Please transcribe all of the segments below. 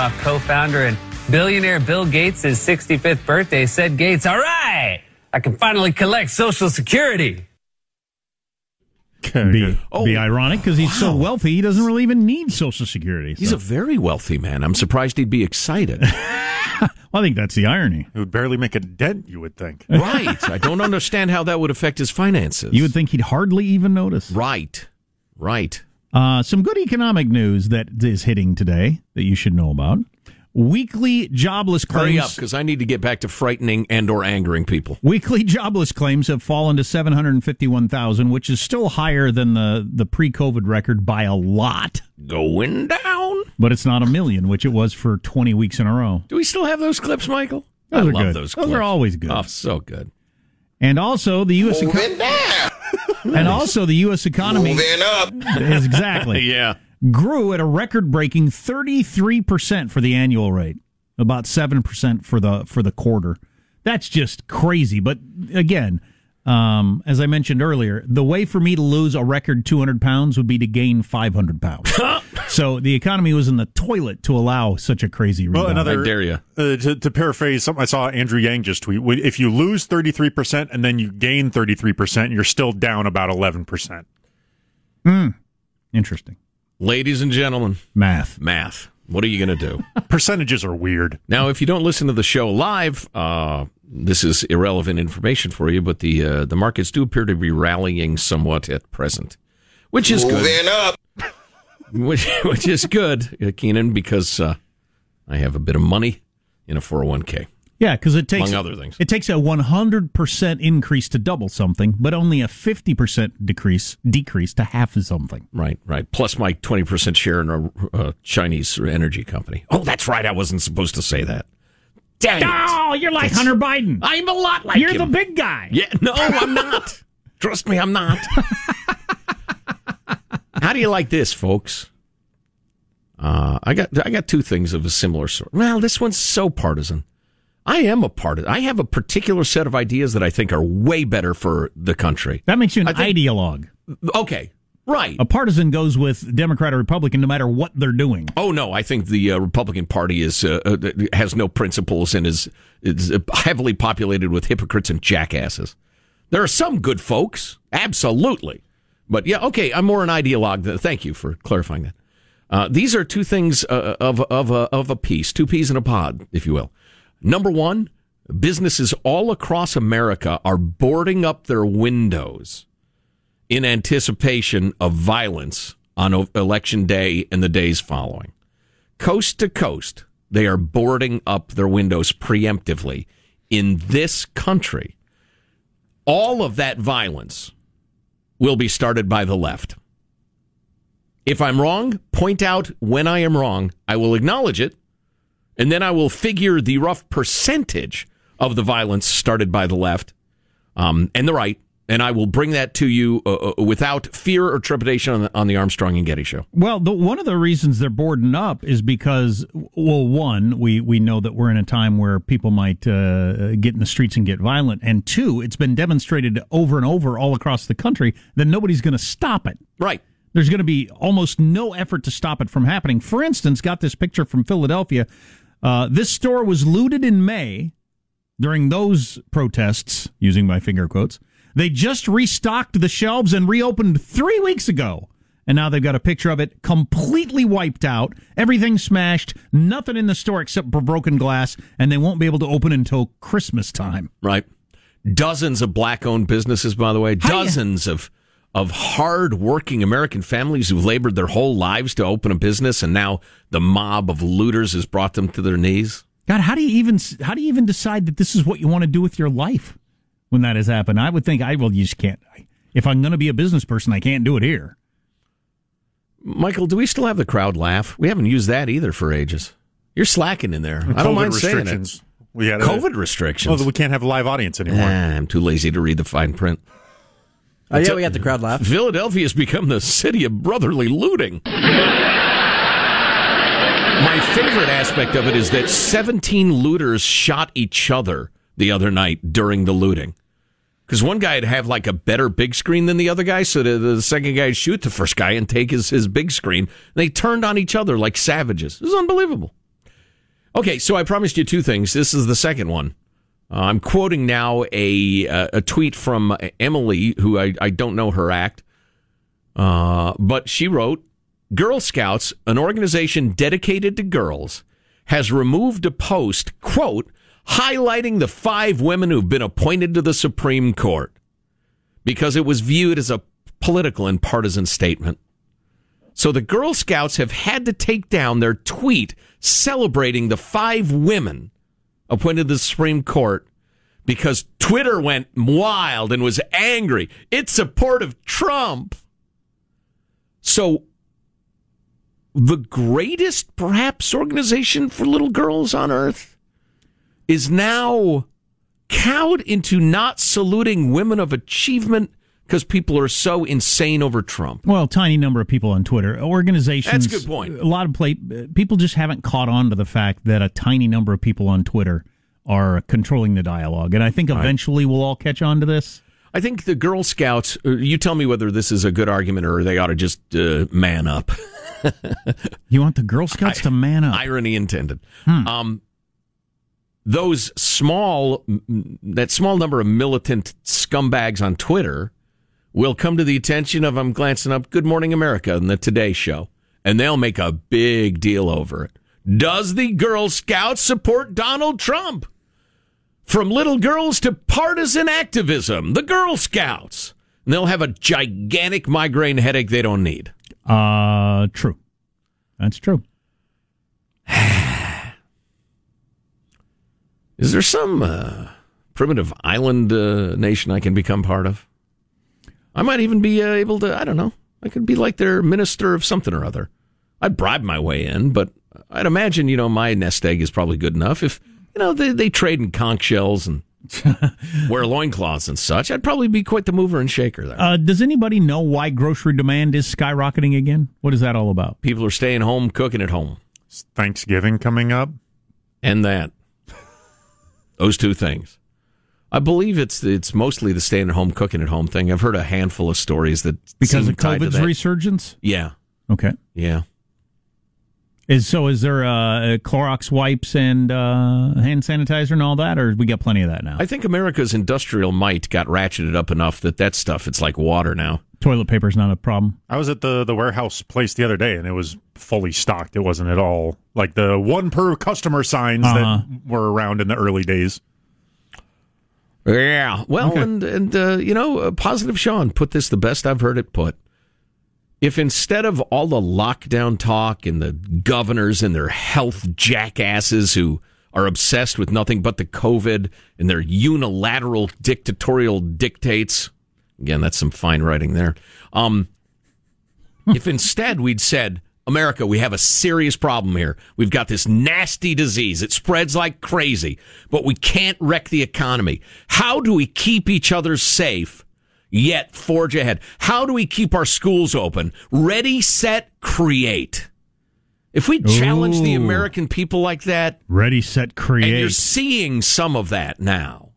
Microsoft co-founder and billionaire Bill Gates' 65th birthday said Gates, all right, I can finally collect Social Security. Be, oh, be ironic because he's wow. so wealthy, he doesn't really even need Social Security. So. He's a very wealthy man. I'm surprised he'd be excited. well, I think that's the irony. It would barely make a dent, you would think. Right. I don't understand how that would affect his finances. You would think he'd hardly even notice. Right. Right. Uh, some good economic news that is hitting today that you should know about. Weekly jobless claims. Hurry up, because I need to get back to frightening and or angering people. Weekly jobless claims have fallen to seven hundred fifty-one thousand, which is still higher than the the pre-COVID record by a lot. Going down, but it's not a million, which it was for twenty weeks in a row. Do we still have those clips, Michael? Those I love good. those. Those clips. are always good. Oh, so good. And also the U.S. Moving down. And also the U.S. economy Moving up. is exactly yeah grew at a record-breaking 33% for the annual rate about 7% for the for the quarter that's just crazy but again um, as I mentioned earlier, the way for me to lose a record 200 pounds would be to gain 500 pounds. so the economy was in the toilet to allow such a crazy rebound. Well, another, I dare you. Uh, to, to, paraphrase something I saw Andrew Yang just tweet, if you lose 33% and then you gain 33%, you're still down about 11%. Hmm. Interesting. Ladies and gentlemen, math. Math. What are you going to do? Percentages are weird. Now, if you don't listen to the show live, uh, this is irrelevant information for you, but the uh, the markets do appear to be rallying somewhat at present, which is Moving good. up. Which, which is good, uh, Keenan, because uh, I have a bit of money in a 401k. Yeah, because it takes among other things. It takes a 100% increase to double something, but only a 50% decrease decrease to half of something. Right, right. Plus my 20% share in a uh, Chinese energy company. Oh, that's right. I wasn't supposed to say that. Dang oh, it. you're like Hunter Biden. I'm a lot like You're him. the big guy. Yeah, no, I'm not. Trust me, I'm not. How do you like this, folks? Uh, I got I got two things of a similar sort. Well, this one's so partisan. I am a partisan. I have a particular set of ideas that I think are way better for the country. That makes you an think- ideologue. Okay, right. A partisan goes with Democrat or Republican no matter what they're doing. Oh no, I think the uh, Republican Party is uh, uh, has no principles and is is heavily populated with hypocrites and jackasses. There are some good folks, absolutely, but yeah, okay. I'm more an ideologue. Than, Thank you for clarifying that. Uh, these are two things uh, of of a, of a piece, two peas in a pod, if you will. Number one, businesses all across America are boarding up their windows in anticipation of violence on election day and the days following. Coast to coast, they are boarding up their windows preemptively in this country. All of that violence will be started by the left. If I'm wrong, point out when I am wrong. I will acknowledge it, and then I will figure the rough percentage of the violence started by the left um, and the right, and I will bring that to you uh, uh, without fear or trepidation on the, on the Armstrong and Getty show. Well, the, one of the reasons they're boarding up is because, well, one, we, we know that we're in a time where people might uh, get in the streets and get violent, and two, it's been demonstrated over and over all across the country that nobody's going to stop it. Right. There's going to be almost no effort to stop it from happening. For instance, got this picture from Philadelphia. Uh, this store was looted in May during those protests, using my finger quotes. They just restocked the shelves and reopened three weeks ago. And now they've got a picture of it completely wiped out, everything smashed, nothing in the store except for broken glass, and they won't be able to open until Christmas time. Right. Dozens of black owned businesses, by the way, dozens of of hard working American families who've labored their whole lives to open a business and now the mob of looters has brought them to their knees. God, how do you even how do you even decide that this is what you want to do with your life when that has happened? I would think I well, you just can't. If I'm going to be a business person, I can't do it here. Michael, do we still have the crowd laugh? We haven't used that either for ages. You're slacking in there. I don't COVID mind saying it. restrictions. We had COVID restrictions. Well, we can't have a live audience anymore. Ah, I'm too lazy to read the fine print. Oh, yeah, we got the crowd laugh. Philadelphia has become the city of brotherly looting. My favorite aspect of it is that 17 looters shot each other the other night during the looting. Because one guy would have like a better big screen than the other guy, so the, the second guy would shoot the first guy and take his, his big screen. And They turned on each other like savages. It was unbelievable. Okay, so I promised you two things. This is the second one. Uh, I'm quoting now a uh, a tweet from Emily, who I, I don't know her act, uh, but she wrote, "Girl Scouts, an organization dedicated to girls, has removed a post quote highlighting the five women who've been appointed to the Supreme Court because it was viewed as a political and partisan statement." So the Girl Scouts have had to take down their tweet celebrating the five women appointed to the Supreme Court because Twitter went wild and was angry. It's support of Trump. So the greatest, perhaps, organization for little girls on earth is now cowed into not saluting women of achievement because people are so insane over Trump. Well, tiny number of people on Twitter. Organizations. That's a good point. A lot of play, people just haven't caught on to the fact that a tiny number of people on Twitter are controlling the dialogue, and I think eventually we'll all catch on to this. I think the Girl Scouts. uh, You tell me whether this is a good argument or they ought to just uh, man up. You want the Girl Scouts to man up? Irony intended. Um, those small, that small number of militant scumbags on Twitter will come to the attention of, I'm glancing up, Good Morning America and the Today Show, and they'll make a big deal over it. Does the Girl Scouts support Donald Trump? From little girls to partisan activism, the Girl Scouts. And they'll have a gigantic migraine headache they don't need. uh, true. That's true. Is there some uh, primitive island uh, nation I can become part of? I might even be uh, able to, I don't know, I could be like their minister of something or other. I'd bribe my way in, but I'd imagine, you know, my nest egg is probably good enough. If, you know, they, they trade in conch shells and wear loincloths and such, I'd probably be quite the mover and shaker there. Uh, does anybody know why grocery demand is skyrocketing again? What is that all about? People are staying home, cooking at home. Is Thanksgiving coming up. and that. Those two things. I believe it's it's mostly the staying at home, cooking at home thing. I've heard a handful of stories that Because of COVID's resurgence? yeah, Okay. yeah. Is so? Is there uh, Clorox wipes and uh, hand sanitizer and all that, or we got plenty of that now? I think America's industrial might got ratcheted up enough that that stuff it's like water now. Toilet paper's not a problem. I was at the the warehouse place the other day, and it was fully stocked. It wasn't at all like the one per customer signs Uh-huh. that were around in the early days. Yeah. Well, Okay. and and uh, you know, uh, positive Sean put this the best I've heard it put. If instead of all the lockdown talk and the governors and their health jackasses who are obsessed with nothing but the COVID and their unilateral dictatorial dictates, again, that's some fine writing there. Um, if instead we'd said, America, we have a serious problem here. We've got this nasty disease. It spreads like crazy, but we can't wreck the economy. How do we keep each other safe yet forge ahead? How do we keep our schools open? Ready, set, create. If we challenge the American people like that, Ready, set, and you're seeing some of that now.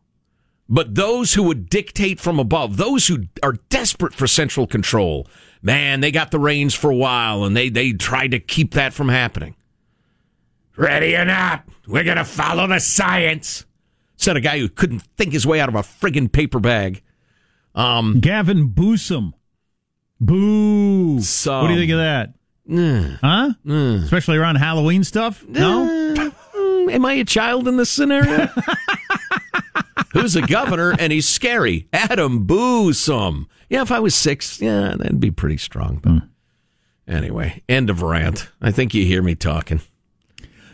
But those who would dictate from above, those who are desperate for central control, man, they got the reins for a while and they, they tried to keep that from happening. Ready or not, we're going to follow the science. Said a guy who couldn't think his way out of a friggin' paper bag. Um, Gavin Boosum. Boo. Some. What do you think of that? huh? Especially around Halloween stuff? No? mm, am I a child in this scenario? Who's a governor and he's scary? Adam Boosum. Yeah, if I was six, yeah, that'd be pretty strong. But anyway, end of rant. I think you hear me talking.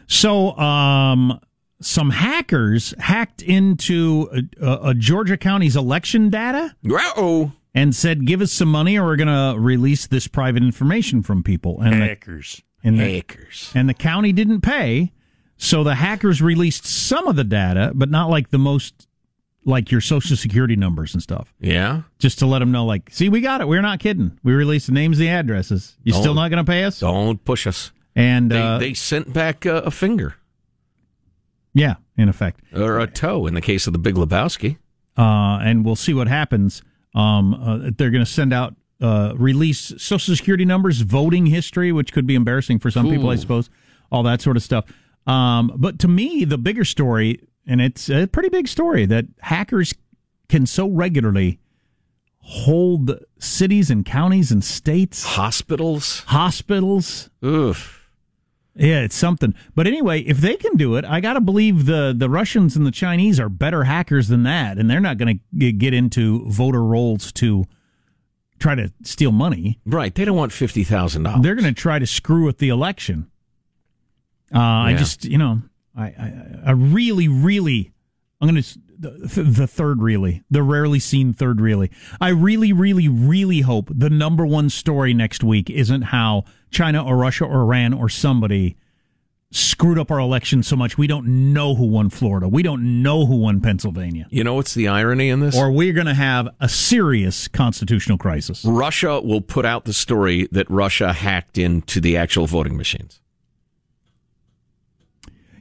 So, um, some hackers hacked into a, a Georgia county's election data Oh, and said, "Give us some money, or we're going to release this private information from people." And the, Hackers. and the, hackers. and the county didn't pay, so the hackers released some of the data, but not like the most, like your social security numbers and stuff, Yeah, just to let them know, like, see, we got it. We're not kidding. We released the names, the addresses. You still Don't- not going to pay us? don't push us. And They, uh, they sent back a, a finger yeah, in effect. or a toe in the case of the Big Lebowski. uh, and we'll see what happens. Um, uh, they're going to send out uh, release social security numbers, voting history, which could be embarrassing for some people, I suppose. All that sort of stuff. Um, but to me, the bigger story, and it's a pretty big story, that hackers can so regularly hold cities and counties and states, Hospitals. hospitals. Oof. Yeah, it's something. But anyway, if they can do it, I got to believe the the Russians and the Chinese are better hackers than that, and they're not going to get into voter rolls to try to steal money. Right. They don't want fifty thousand dollars. They're going to try to screw with the election. Uh, I just, you know, I, I, I really, really, I'm going to the, the third really, the rarely seen third really. I really, really, really hope the number one story next week isn't how China or Russia or Iran or somebody screwed up our election so much we don't know who won Florida, we don't know who won Pennsylvania, You know what's the irony in this? or we're going to have a serious constitutional crisis. Russia will put out the story that Russia hacked into the actual voting machines.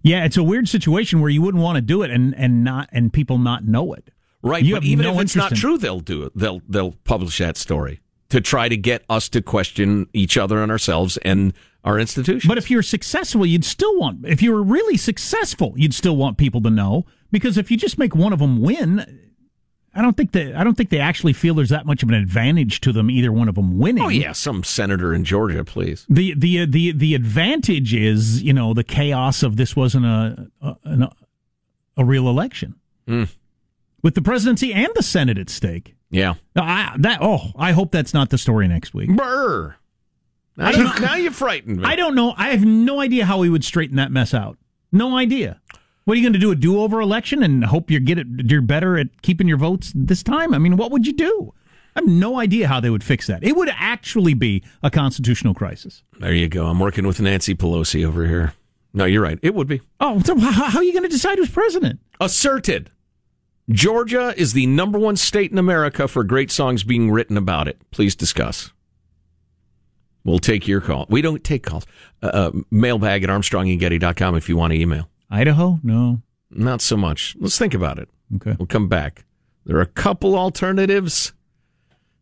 Yeah, it's a weird situation where you wouldn't want to do it and and not and people not know it. Right, You but even no if it's not in- true, they'll do it. They'll they'll publish that story to try to get us to question each other and ourselves and our institutions. But if you're successful, you'd still want if you were really successful, you'd still want people to know because if you just make one of them win, I don't think that I don't think they actually feel there's that much of an advantage to them either one of them winning. oh yeah, some senator in Georgia, please. The the the the advantage is you know the chaos of this wasn't a a, a real election Mm. with the presidency and the senate at stake. Yeah, Now, I, that oh, I hope that's not the story next week. Burr. Now, you, now you frightened me. I don't know. I have no idea how we would straighten that mess out. No idea. What are you going to do? A do-over election and hope you get it? You're better at keeping your votes this time. I mean, what would you do? I have no idea how they would fix that. It would actually be a constitutional crisis. There you go. I'm working with Nancy Pelosi over here. No, you're right. It would be Oh, so how, how are you going to decide who's president? asserted. Georgia is the number one state in America for great songs being written about it. Please discuss. We'll take your call. We don't take calls. Uh, uh, mailbag at armstrongandgetty.com if you want to email. Idaho? No. Not so much. Let's think about it. Okay. We'll come back. There are a couple alternatives.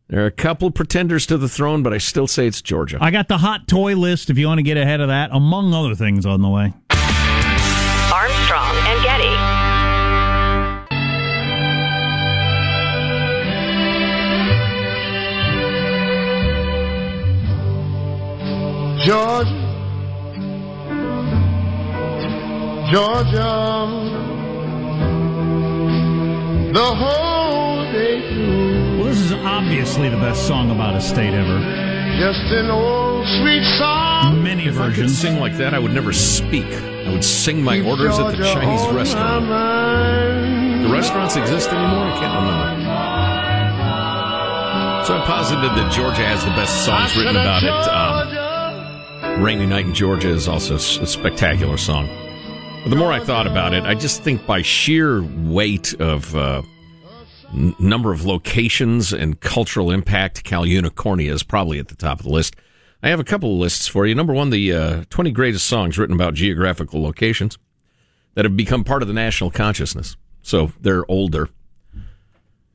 There are a couple pretenders to the throne, but I still say it's Georgia. I got the hot toy list if you want to get ahead of that, among other things on the way. Armstrong and Getty. Georgia, Georgia, the whole day through. Well, this is obviously the best song about a state ever. Just an old sweet song. Many If I could versions. sing like that, I would never speak. I would sing my Keeps orders at the Chinese restaurant. The restaurants exist anymore? I can't remember. So I'm positive that Georgia has the best songs written about it. Um, Rainy Night in Georgia is also a spectacular song. The more I thought about it, I just think by sheer weight of uh, n- number of locations and cultural impact, Cal Unicornia is probably at the top of the list. I have a couple of lists for you. Number one, the uh, 20 greatest songs written about geographical locations that have become part of the national consciousness. So they're older.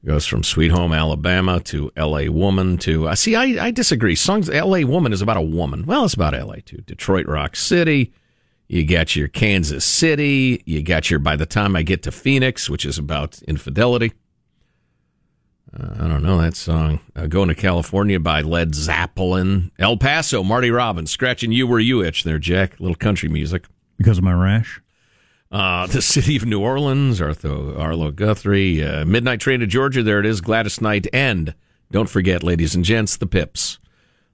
Goes from Sweet Home Alabama to L.A. Woman to uh, see. I, I disagree. Songs L.A. Woman is about a woman. Well, it's about L.A. too. Detroit Rock City. You got your Kansas City. You got your By the Time I Get to Phoenix, which is about infidelity. Uh, I don't know that song. Uh, Going to California by Led Zeppelin. El Paso, Marty Robbins. Scratching You Where You Itch there, Jack. little country music. because of my rash. Uh, the city of New Orleans, Arthur, Arlo Guthrie, uh, Midnight Train to Georgia, there it is, Gladys Knight, and don't forget, ladies and gents, the Pips.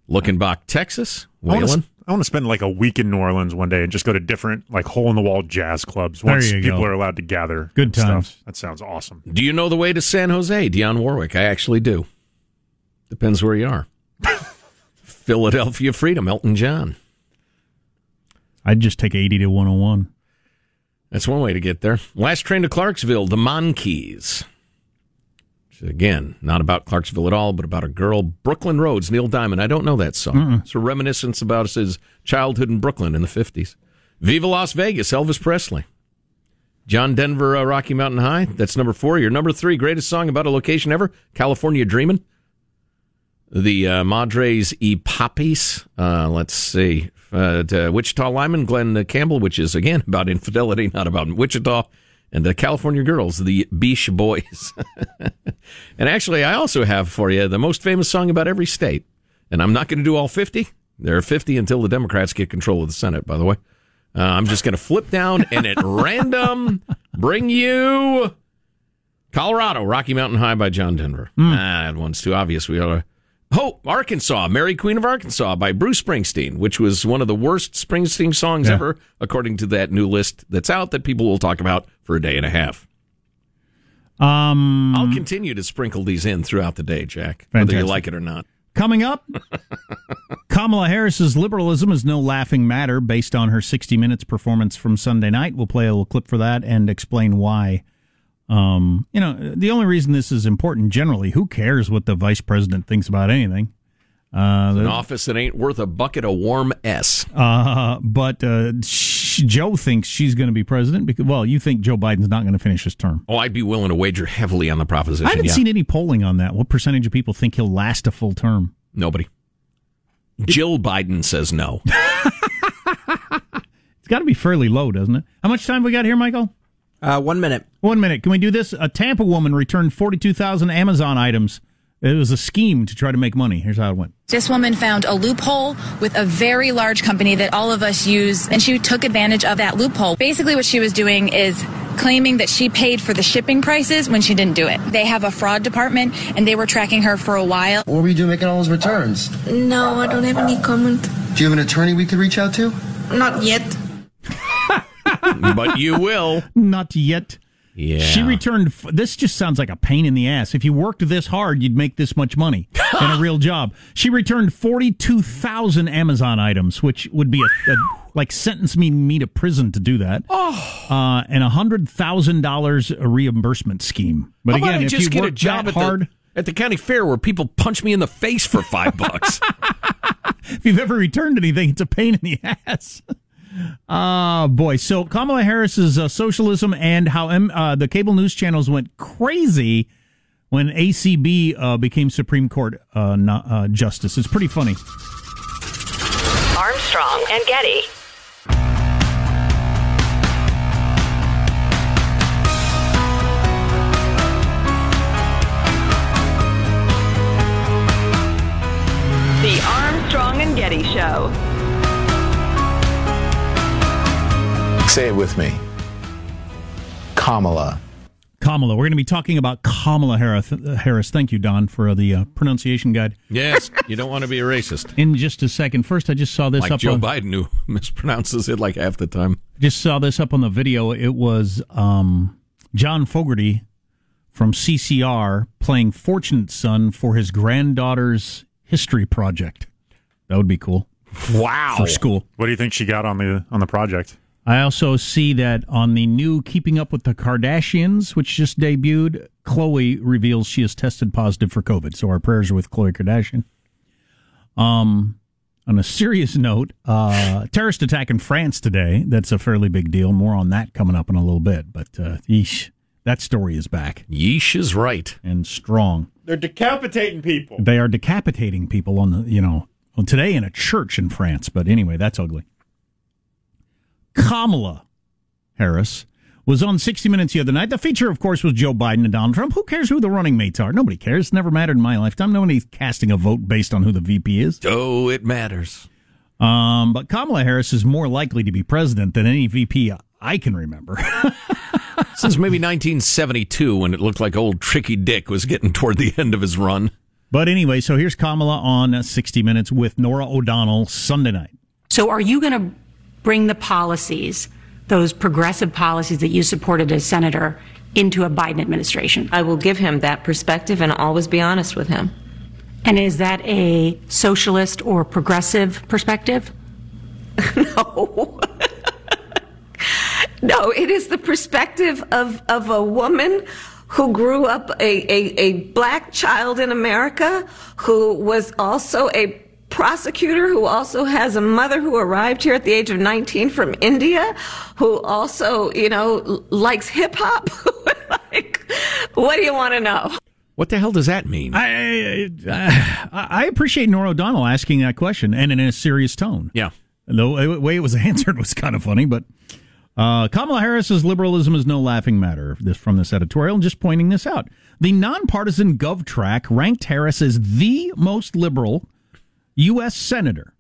Luckenbach, Texas, I want, Waylon. to, I want to spend like a week in New Orleans one day and just go to different like hole in the wall jazz clubs There once people go. are allowed to gather. Good and stuff. times. That sounds awesome. Do you know the way to San Jose, Dionne Warwick? I actually do. Depends where you are. Philadelphia Freedom, Elton John. I'd just take 80 to 101. That's one way to get there. Last train to Clarksville, the Monkees. Again, not about Clarksville at all, but about a girl. Brooklyn Roads, Neil Diamond. I don't know that song. It's a reminiscence about his childhood in Brooklyn in the 50s. Viva Las Vegas, Elvis Presley. John Denver, uh, Rocky Mountain High. That's number four. Your number three greatest song about a location ever, California Dreamin'. the uh, Madres y Papis. Uh, let's see. Uh, to Wichita lineman Glen Campbell, which is again about infidelity, not about Wichita. And the California Girls, the Beach Boys. and actually, I also have for you the most famous song about every state. And I'm not going to do all 50. There are 50 until the Democrats get control of the Senate, by the way. Uh, I'm just going to flip down and at random bring you Colorado, Rocky Mountain High by John Denver. Hmm. Ah, that one's too obvious. We are. Oh, Arkansas, Mary Queen of Arkansas by Bruce Springsteen, which was one of the worst Springsteen songs Yeah. ever, according to that new list that's out that people will talk about for a day and a half. Um, I'll continue to sprinkle these in throughout the day, Jack, whether you like it or not. Coming up, Kamala Harris's liberalism is no laughing matter based on her 60 Minutes performance from Sunday night. We'll play a little clip for that and explain why. Um, you know, the only reason this is important generally, who cares what the vice president thinks about anything? Uh, An office that ain't worth a bucket of warm S. uh, but uh, sh- Joe thinks she's going to be president because, well, you think Joe Biden's not going to finish his term. Oh, I'd be willing to wager heavily on the proposition. I haven't yeah. seen any polling on that. What percentage of people think he'll last a full term? Nobody. Jill Biden says no. It's got to be fairly low, doesn't it? How much time we got here, Michael? Uh, one minute. One minute. Can we do this? A Tampa woman returned 42,000 Amazon items. It was a scheme to try to make money. Here's how it went. This woman found a loophole with a very large company that all of us use, and she took advantage of that loophole. Basically, what she was doing is claiming that she paid for the shipping prices when she didn't do it. They have a fraud department, and they were tracking her for a while. What were you doing making all those returns? No, I don't have any comment. Do you have an attorney we could reach out to? Not yet. But you will. Not yet. Yeah. She returned. f- This just sounds like a pain in the ass. If you worked this hard, you'd make this much money in a real job. She returned 42,000 Amazon items, which would be a, a like sentence me, me to prison to do that. Oh. Uh, and a $100,000 a reimbursement scheme. But How again, if you get work a job that at hard, the, at the county fair where people punch me in the face for five bucks. if you've ever returned anything, it's a pain in the ass. Ah, boy. So Kamala Harris's uh, socialism and how M- uh, the cable news channels went crazy when ACB uh, became Supreme Court uh, no- uh, justice. It's pretty funny. Armstrong and Getty. The Armstrong and Getty Show. Say it with me. Kamala. Kamala. We're going to be talking about Kamala Harris. Harris. Thank you, Don, for the uh, pronunciation guide. yes, you don't want to be a racist. In just a second. First, I just saw this Like up Joe on, Biden, who mispronounces it like half the time. just saw this up on the video. It was um, John Fogerty from CCR playing Fortunate Son for his granddaughter's history project. That would be cool Wow. for school. What do you think she got on the on the project? I also see that on the new Keeping Up with the Kardashians, which just debuted, Khloe reveals she has tested positive for COVID. So our prayers are with Khloe Kardashian. Um, on a serious note, uh, terrorist attack in France today. That's a fairly big deal. More on that coming up in a little bit. But uh, yeesh, that story is back Yeesh is right. and strong. They're decapitating people. They are decapitating people on the, you know, well, today in a church in France. But anyway, that's ugly. Kamala Harris was on 60 Minutes the other night. The feature, of course, was Joe Biden and Donald Trump. Who cares who the running mates are? Nobody cares. It's never mattered in my lifetime. Nobody's casting a vote based on who the VP is. Oh, it matters. Um, but Kamala Harris is more likely to be president than any VP I can remember. Since maybe 1972, when it looked like old Tricky Dick was getting toward the end of his run. but anyway, so here's Kamala on 60 Minutes with Norah O'Donnell Sunday night. So, are you going to bring the policies, those progressive policies that you supported as senator, into a Biden administration? I will give him that perspective and always be honest with him. And is that a socialist or progressive perspective? No. no, it is the perspective of, of a woman who grew up a, a, a black child in America, who was also a prosecutor, who also has a mother who arrived here at the age of 19 from India, who also, you know, likes hip hop. like, what do you want to know? What the hell does that mean? I, I I appreciate Norah O'Donnell asking that question and in a serious tone. Yeah. The way it was answered was kind of funny, but uh, Kamala Harris's liberalism is no laughing matter. This from this editorial, and just pointing this out. The nonpartisan GovTrack ranked Harris as the most liberal U.S. senator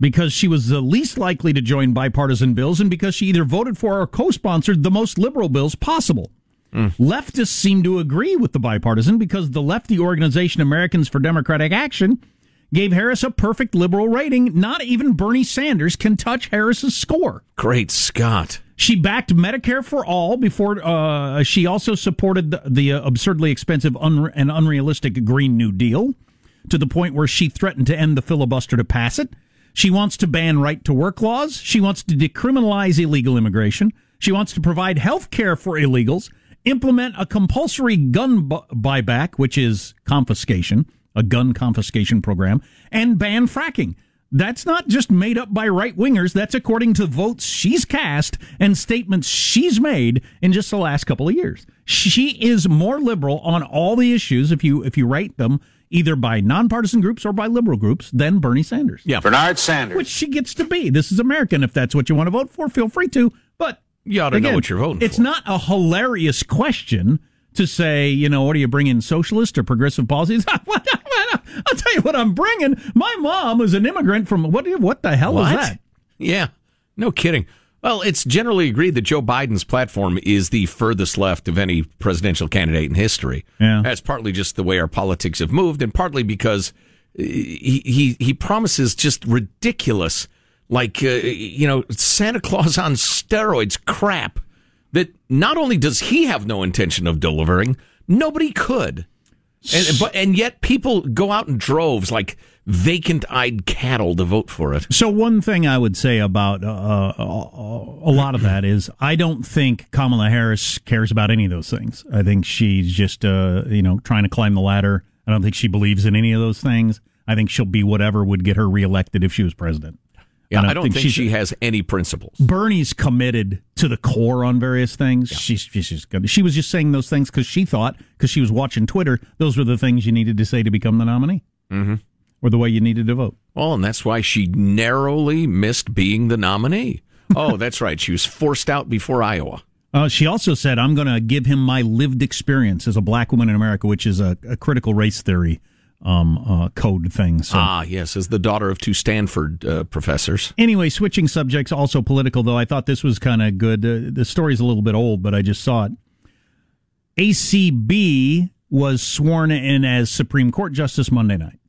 because she was the least likely to join bipartisan bills, and because she either voted for or co-sponsored the most liberal bills possible. Leftists seem to agree with the bipartisan because the lefty organization Americans for Democratic Action gave Harris a perfect liberal rating. Not even Bernie Sanders can touch Harris's score. Great Scott. She backed Medicare for all before uh, she also supported the, the uh, absurdly expensive un- and unrealistic Green New Deal to the point where she threatened to end the filibuster to pass it. She wants to ban right to work laws. She wants to decriminalize illegal immigration. She wants to provide health care for illegals, implement a compulsory gun bu- buyback, which is confiscation, a gun confiscation program, and ban fracking. That's not just made up by right wingers. That's according to votes she's cast and statements she's made in just the last couple of years. She is more liberal on all the issues, if you if you rate them either by nonpartisan groups or by liberal groups, than Bernie Sanders. Yeah, Bernard Sanders. Which she gets to be. This is American. If that's what you want to vote for, feel free to. But you ought to know what you're voting It's for. not a hilarious question to say, you know, what do you bring in, socialist or progressive policies? I'll tell you what I'm bringing. My mom is an immigrant from what? What the hell What? is that? Yeah, no kidding. Well, it's generally agreed that Joe Biden's platform is the furthest left of any presidential candidate in history. Yeah. That's partly just the way our politics have moved, and partly because uh, he he, he promises just ridiculous, like uh, you know, Santa Claus on steroids crap that not only does he have no intention of delivering, nobody could. And, but and yet people go out in droves like vacant-eyed cattle to vote for it. So one thing I would say about uh, uh, a lot of that is I don't think Kamala Harris cares about any of those things. I think she's just uh, you know trying to climb the ladder. I don't think she believes in any of those things. I think she'll be whatever would get her reelected if she was president. Yeah, I don't, think, she's- she has any principles. Bernie's committed to the core on various things. She's, she's just good. She was just saying those things because she thought, because she was watching Twitter, those were the things you needed to say to become the nominee, Mm-hmm. Or the way you needed to vote. Well, and that's why she narrowly missed being the nominee. Oh, that's right. She was forced out before Iowa. Uh, she also said, "I'm going to give him my lived experience as a black woman in America, which is a, a critical race theory um, uh, code thing." So. Ah, yes, as the daughter of two Stanford uh, professors. Anyway, switching subjects, also political, though I thought this was kind of good. Uh, the story's a little bit old, but I just saw it. ACB was sworn in as Supreme Court Justice Monday night.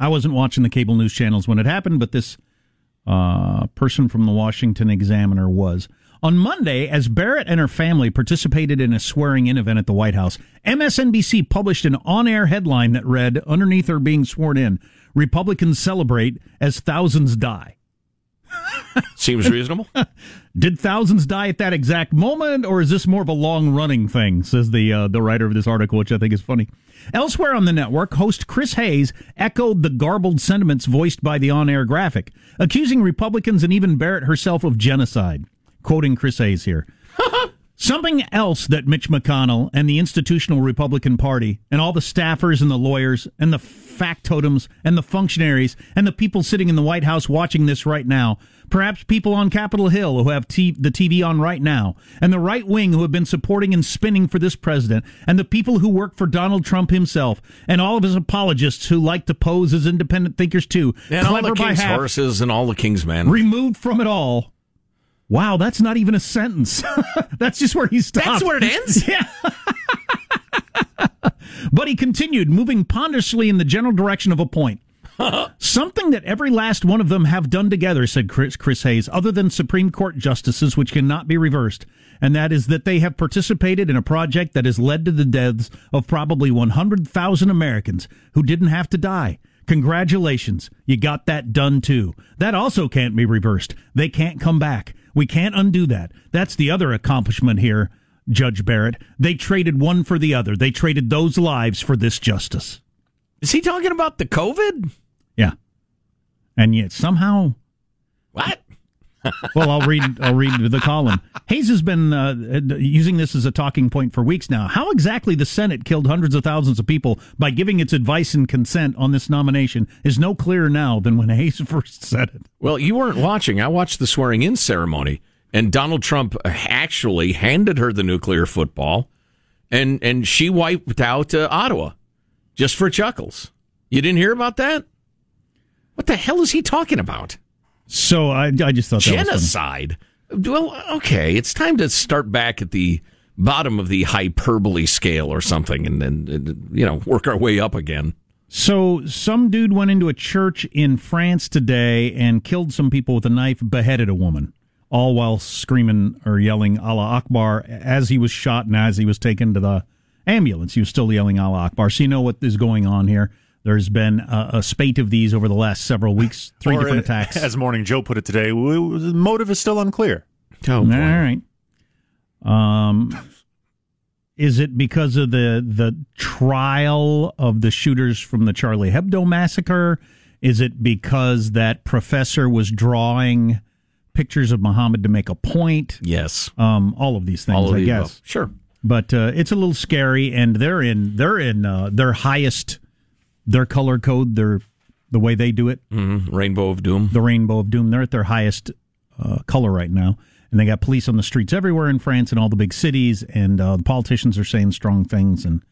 I wasn't watching the cable news channels when it happened, but this uh, person from the Washington Examiner was. On Monday, as Barrett and her family participated in a swearing in event at the White House, MSNBC published an on air headline that read, underneath her being sworn in, Republicans celebrate as thousands die. Seems reasonable. Did thousands die at that exact moment, or is this more of a long running thing? Says the uh, the writer of this article, which I think is funny. Elsewhere on the network, host Chris Hayes echoed the garbled sentiments voiced by the on air graphic, accusing Republicans and even Barrett herself of genocide. Quoting Chris Hayes here. Something else that Mitch McConnell and the institutional Republican Party and all the staffers and the lawyers and the factotums and the functionaries and the people sitting in the White House watching this right now, perhaps people on Capitol Hill who have t- the TV on right now, and the right wing who have been supporting and spinning for this president, and the people who work for Donald Trump himself, and all of his apologists who like to pose as independent thinkers too, And all the king's half, horses and all the king's men. removed from it all. Wow, that's not even a sentence. that's just where he stopped. That's where it ends? Yeah. but he continued, moving ponderously in the general direction of a point. Something that every last one of them have done together, said Chris, Chris Hayes, other than Supreme Court justices, which cannot be reversed, and that is that they have participated in a project that has led to the deaths of probably 100,000 Americans who didn't have to die. Congratulations, you got that done too. That also can't be reversed. They can't come back. We can't undo that. That's the other accomplishment here, Judge Barrett. They traded one for the other. They traded those lives for this justice. Is he talking about the COVID? And yet somehow What? well, I'll read. I'll read the column. Hayes has been uh, using this as a talking point for weeks now. How exactly the Senate killed hundreds of thousands of people by giving its advice and consent on this nomination is no clearer now than when Hayes first said it. Well, you weren't watching. I watched the swearing in ceremony, and Donald Trump actually handed her the nuclear football, and and she wiped out uh, Ottawa just for chuckles. You didn't hear about that? What the hell is he talking about? So I, I just thought that was. genocide. Well, okay, it's time to start back at the bottom of the hyperbole scale or something, and then uh, you know work our way up again. So some dude went into a church in France today and killed some people with a knife, beheaded a woman, all while screaming or yelling Allah Akbar as he was shot and as he was taken to the ambulance. He was still yelling Allah Akbar. So you know what is going on here. There's been a, a, spate of these over the last several weeks, three or different attacks. As Morning Joe put it today, the motive is still unclear. Oh, boy. All right. Um, is it because of the the trial of the shooters from the Charlie Hebdo massacre? Is it because that professor was drawing pictures of Muhammad to make a point? Yes. Um, all of these things, of I guess. Above. Sure. But uh, it's a little scary, and they're in they're in uh, their highest their color code, their the way they do it. Mm-hmm. Rainbow of Doom. The Rainbow of Doom. They're at their highest uh, color right now, and they got police on the streets everywhere in France and all the big cities, and uh, the politicians are saying strong things, and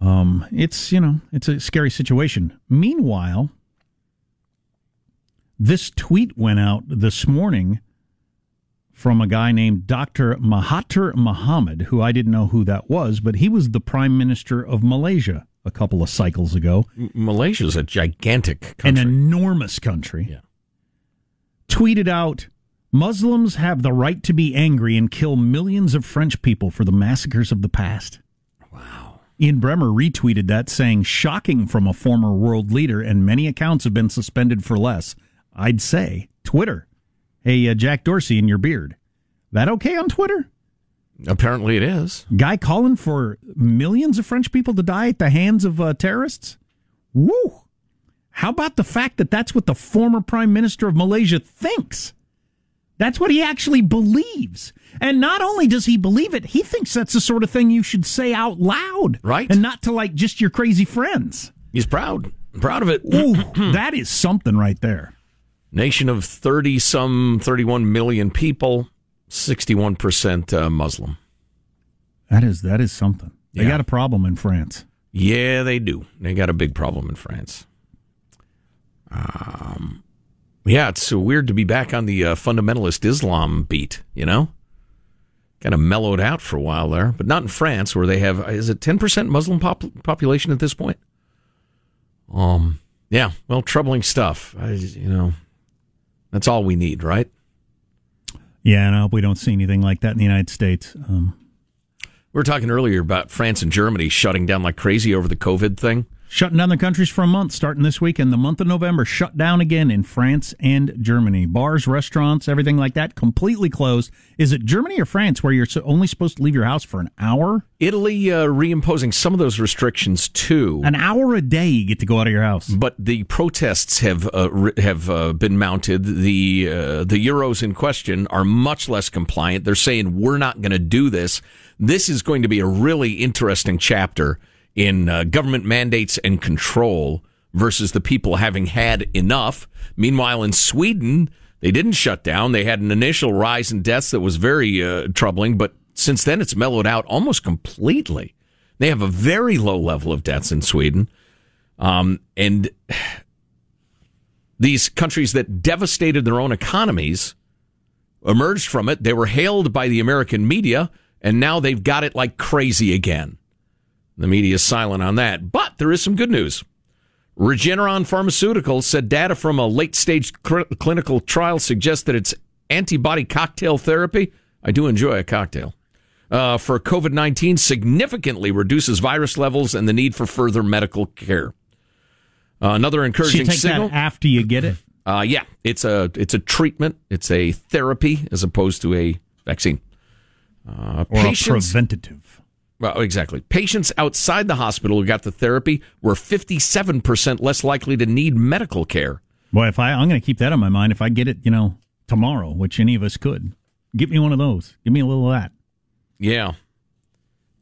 um, it's you know it's a scary situation. Meanwhile, this tweet went out this morning from a guy named Dr. Mahathir Mohamad, who I didn't know who that was, but he was the prime minister of Malaysia a couple of cycles ago. Malaysia is a gigantic country. An enormous country. Yeah. Tweeted out Muslims have the right to be angry and kill millions of French people for the massacres of the past. Wow. Ian Bremmer retweeted that, saying, shocking from a former world leader, and many accounts have been suspended for less. I'd say, Twitter. Hey, uh, Jack Dorsey in your beard. That okay on Twitter? Apparently, it is. Guy calling for millions of French people to die at the hands of uh, terrorists. Woo! How about the fact that that's what the former prime minister of Malaysia thinks? That's what he actually believes. And not only does he believe it, he thinks that's the sort of thing you should say out loud. Right. And not to like just your crazy friends. He's proud. Proud of it. Ooh, that is something right there. Nation of 30 some 31 million people. 61% uh, Muslim. That is that is something. They yeah. got a problem in France. Yeah, they do. They got a big problem in France. Um, yeah, it's so weird to be back on the uh, fundamentalist Islam beat. You know, kind of mellowed out for a while there, but not in France where they have is it ten percent Muslim pop- population at this point. Um, yeah, well, troubling stuff. I, you know, that's all we need, right? Yeah, and I hope we don't see anything like that in the United States. Um, we were talking earlier about France and Germany shutting down like crazy over the COVID thing. Shutting down the countries for a month, starting this week, and the month of November shut down again in France and Germany. Bars, restaurants, everything like that, completely closed. Is it Germany or France where you're only supposed to leave your house for an hour? Italy uh, reimposing some of those restrictions too. An hour a day you get to go out of your house. But the protests have uh, have uh, been mounted. The uh, the euros in question are much less compliant. They're saying we're not going to do this. This is going to be a really interesting chapter in uh, government mandates and control versus the people having had enough. Meanwhile, in Sweden, they didn't shut down. They had an initial rise in deaths that was very uh, troubling, but since then it's mellowed out almost completely. They have a very low level of deaths in Sweden. Um, and these countries that devastated their own economies emerged from it. They were hailed by the American media, and now they've got it like crazy again. The media is silent on that. But there is some good news. Regeneron Pharmaceuticals said data from a late stage clinical trial suggests that its antibody cocktail therapy, I do enjoy a cocktail, uh, for COVID 19 significantly reduces virus levels and the need for further medical care. Uh, another encouraging so you take signal. That after you get it? Uh, yeah, it's a it's a treatment. It's a therapy as opposed to a vaccine. Uh, or patients, a preventative. Well, exactly. Patients outside the hospital who got the therapy were 57% less likely to need medical care. Boy, if I, I'm going to keep that on my mind. If I get it, you know, tomorrow, which any of us could. Give me one of those. Give me a little of that. Yeah.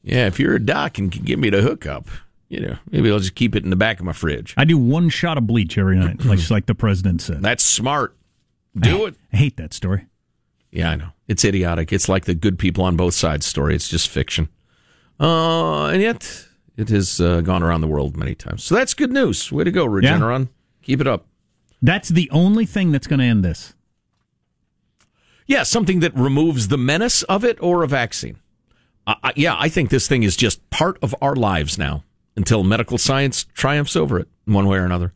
Yeah, if you're a doc and can give me the hookup, you know, maybe I'll just keep it in the back of my fridge. I do one shot of bleach every night, like just like the president said. That's smart. Do it. I hate that story. Yeah, I know. It's idiotic. It's like the good people on both sides story. It's just fiction. Uh, and yet, it has uh, gone around the world many times. So that's good news. Way to go, Regeneron. Keep it up. That's the only thing that's going to end this. Yeah, something that removes the menace of it or a vaccine. Uh, yeah, I think this thing is just part of our lives now until medical science triumphs over it in one way or another.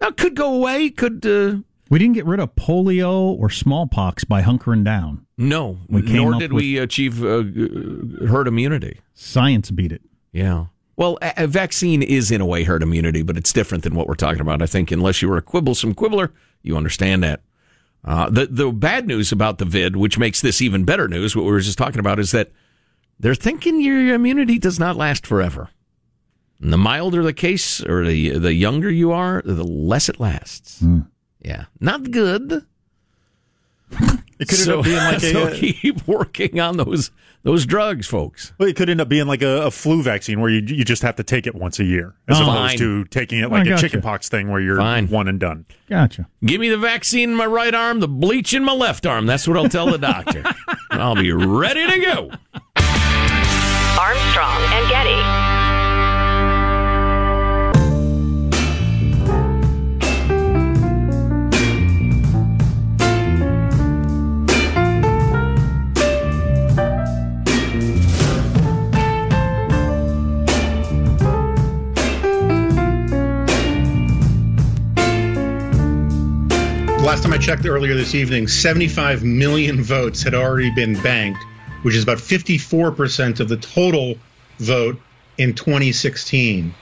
Now, it could go away. Could. Uh, We didn't get rid of polio or smallpox by hunkering down. no, We nor did we achieve uh, herd immunity. Science beat it. Yeah. Well, a, vaccine is in a way herd immunity, but it's different than what we're talking about. I think unless you were a quibblesome quibbler, you understand that. Uh, the the bad news about the vid, which makes this even better news, what we were just talking about, is that they're thinking your immunity does not last forever. And the milder the case, or the the younger you are, the less it lasts. Yeah, not good. It could end up being like so a. keep working on those those drugs, folks. Well, it could end up being like a, a flu vaccine where you you just have to take it once a year, as Oh. opposed Fine. to taking it like a gotcha. chickenpox thing where you're Fine. one and done. Gotcha. Give me the vaccine in my right arm, the bleach in my left arm. That's what I'll tell the doctor. I'll be ready to go. Armstrong and Getty. I checked earlier this evening, 75 million votes had already been banked, which is about 54% of the total vote in 2016.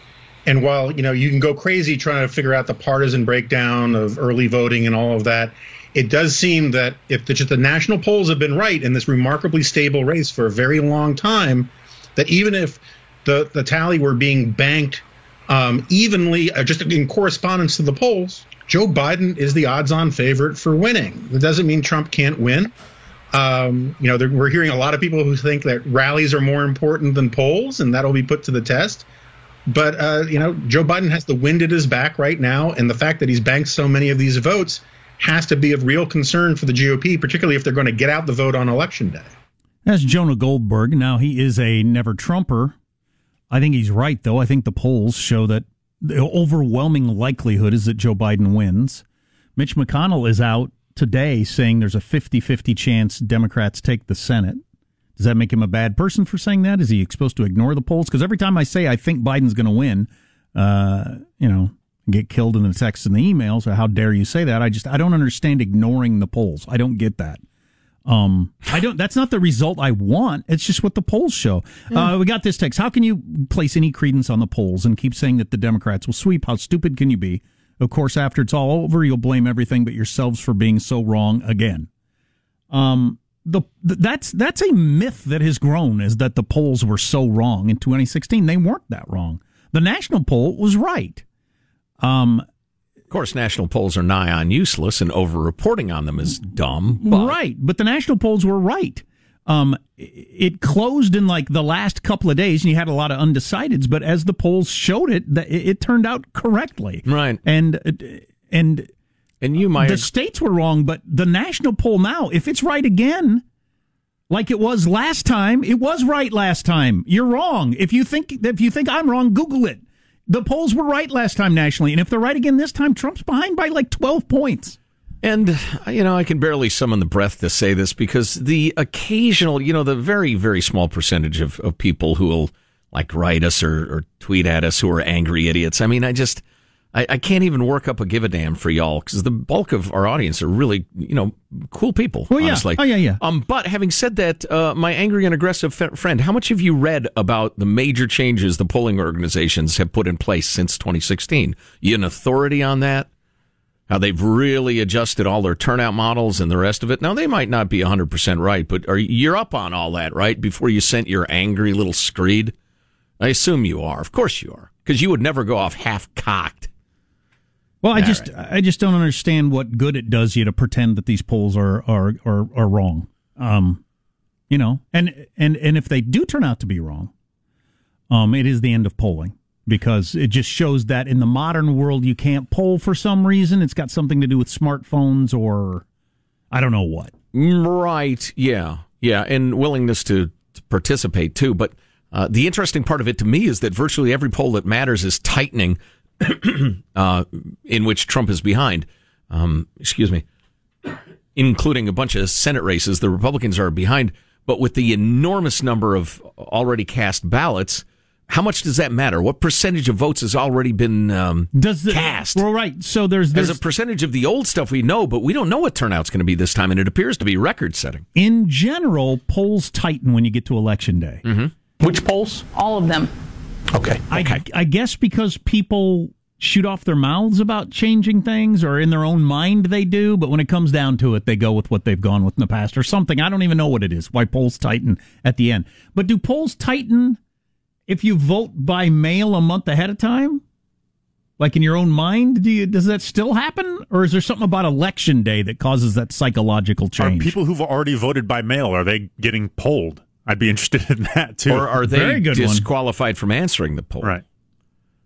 And while, you know, you can go crazy trying to figure out the partisan breakdown of early voting and all of that, it does seem that if the, the national polls have been right in this remarkably stable race for a very long time, that even if the, the tally were being banked um, evenly, uh, just in correspondence to the polls, Joe Biden is the odds-on favorite for winning. That doesn't mean Trump can't win. Um, you know, we're hearing a lot of people who think that rallies are more important than polls, and that'll be put to the test. But uh, you know, Joe Biden has the wind at his back right now, and the fact that he's banked so many of these votes has to be of real concern for the GOP, particularly if they're going to get out the vote on election day. That's Jonah Goldberg. Now, he is a never Trumper. I think he's right, though. I think the polls show that the overwhelming likelihood is that Joe Biden wins. Mitch McConnell is out today saying there's a 50 50 chance Democrats take the Senate. Does that make him a bad person for saying that? Is he supposed to ignore the polls? Because every time I say I think Biden's going to win, uh, you know, get killed in the texts and the emails, or how dare you say that? I just I don't understand ignoring the polls. I don't get that. Um, I don't. That's not the result I want. It's just what the polls show. Uh, we got this text. How can you place any credence on the polls and keep saying that the Democrats will sweep? How stupid can you be? Of course, after it's all over, you'll blame everything but yourselves for being so wrong again. Um, the, the that's that's a myth that has grown is that the polls were so wrong in 2016. They weren't that wrong. The national poll was right. Um, Of course, national polls are nigh on useless, and over reporting on them is dumb. But Right, but the national polls were right. Um, it closed in like the last couple of days, and you had a lot of undecideds. But as the polls showed it, it turned out correctly. Right, and and and you might the states were wrong, but the national poll now, if it's right again, like it was last time, it was right last time. You're wrong. If you think if you think I'm wrong, Google it. The polls were right last time nationally, and if they're right again this time, Trump's behind by like 12 points. And, uh, you know, I can barely summon the breath to say this because the occasional, you know, the very, very small percentage of, of people who will like write us or, or tweet at us who are angry idiots. I mean, I just, I, I can't even work up a give a damn for y'all because the bulk of our audience are really, you know, cool people. Well, yeah. honestly. Oh, yeah, yeah. Um, but having said that, uh, my angry and aggressive f- friend, how much have you read about the major changes the polling organizations have put in place since 2016? You an authority on that? How they've really adjusted all their turnout models and the rest of it. Now they might not be 100% right, but are you're up on all that, right? Before you sent your angry little screed? I assume you are. Of course you are. Because you would never go off half cocked. Well, I All just I just don't understand what good it does you to pretend that these polls are are are, are wrong. Um, you know, and and and if they do turn out to be wrong, um, it is the end of polling because it just shows that in the modern world you can't poll for some reason. It's got something to do with smartphones or I don't know what. Right. Yeah. Yeah. And willingness to, to participate too. But uh, the interesting part of it to me is that virtually every poll that matters is tightening, uh, in which Trump is behind. Um, excuse me, including a bunch of Senate races. The Republicans are behind, but with the enormous number of already cast ballots, how much does that matter? What percentage of votes has already been um, Does the, cast? Well, right. So there's As there's a percentage of the old stuff we know, but we don't know what turnout's going to be this time, and it appears to be record setting. in general polls tighten when you get to election day. Which polls? All of them. Okay. I, I guess because people shoot off their mouths about changing things or in their own mind they do, but when it comes down to it, they go with what they've gone with in the past or something. I don't even know what it is, why polls tighten at the end. But do polls tighten if you vote by mail a month ahead of time? Like in your own mind, do you, does that still happen? Or is there something about election day that causes that psychological change? Are people who've already voted by mail are they getting polled? I'd be interested in that too. Or are they Very good one. disqualified from answering the poll? right?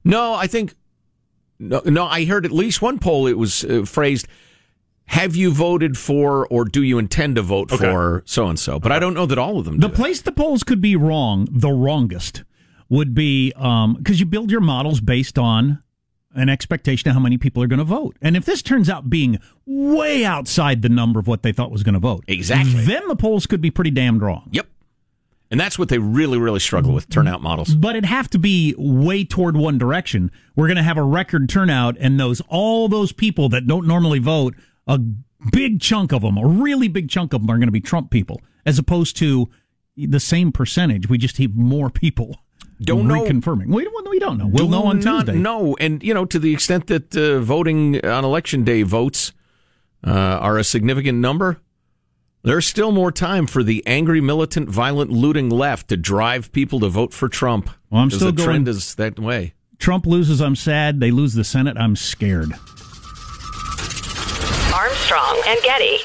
No, I think no. No, I heard at least one poll. It was uh, phrased: "Have you voted for, or do you intend to vote Okay. for so and so?" But I don't know that all of them. The do. place the polls could be wrong, the wrongest, would be because you build your models based on an expectation of how many people are going to vote. And if this turns out being way outside the number of what they thought was going to vote, Exactly. then the polls could be pretty damned wrong. Yep. And that's what they really, really struggle with turnout models. But it'd have to be way toward one direction. We're going to have a record turnout, and those all those people that don't normally vote, a big chunk of them, a really big chunk of them, are going to be Trump people, as opposed to the same percentage. We just have more people. Don't know. reconfirming. We don't. We don't know. We'll Do know on Tuesday. No, And you know, to the extent that uh, voting on election day votes uh, are a significant number, there's still more time for the angry, militant, violent, looting left to drive people to vote for Trump. Well, I'm still the trend going- is that way. Trump loses. I'm sad. They lose the Senate. I'm scared. Armstrong and Getty.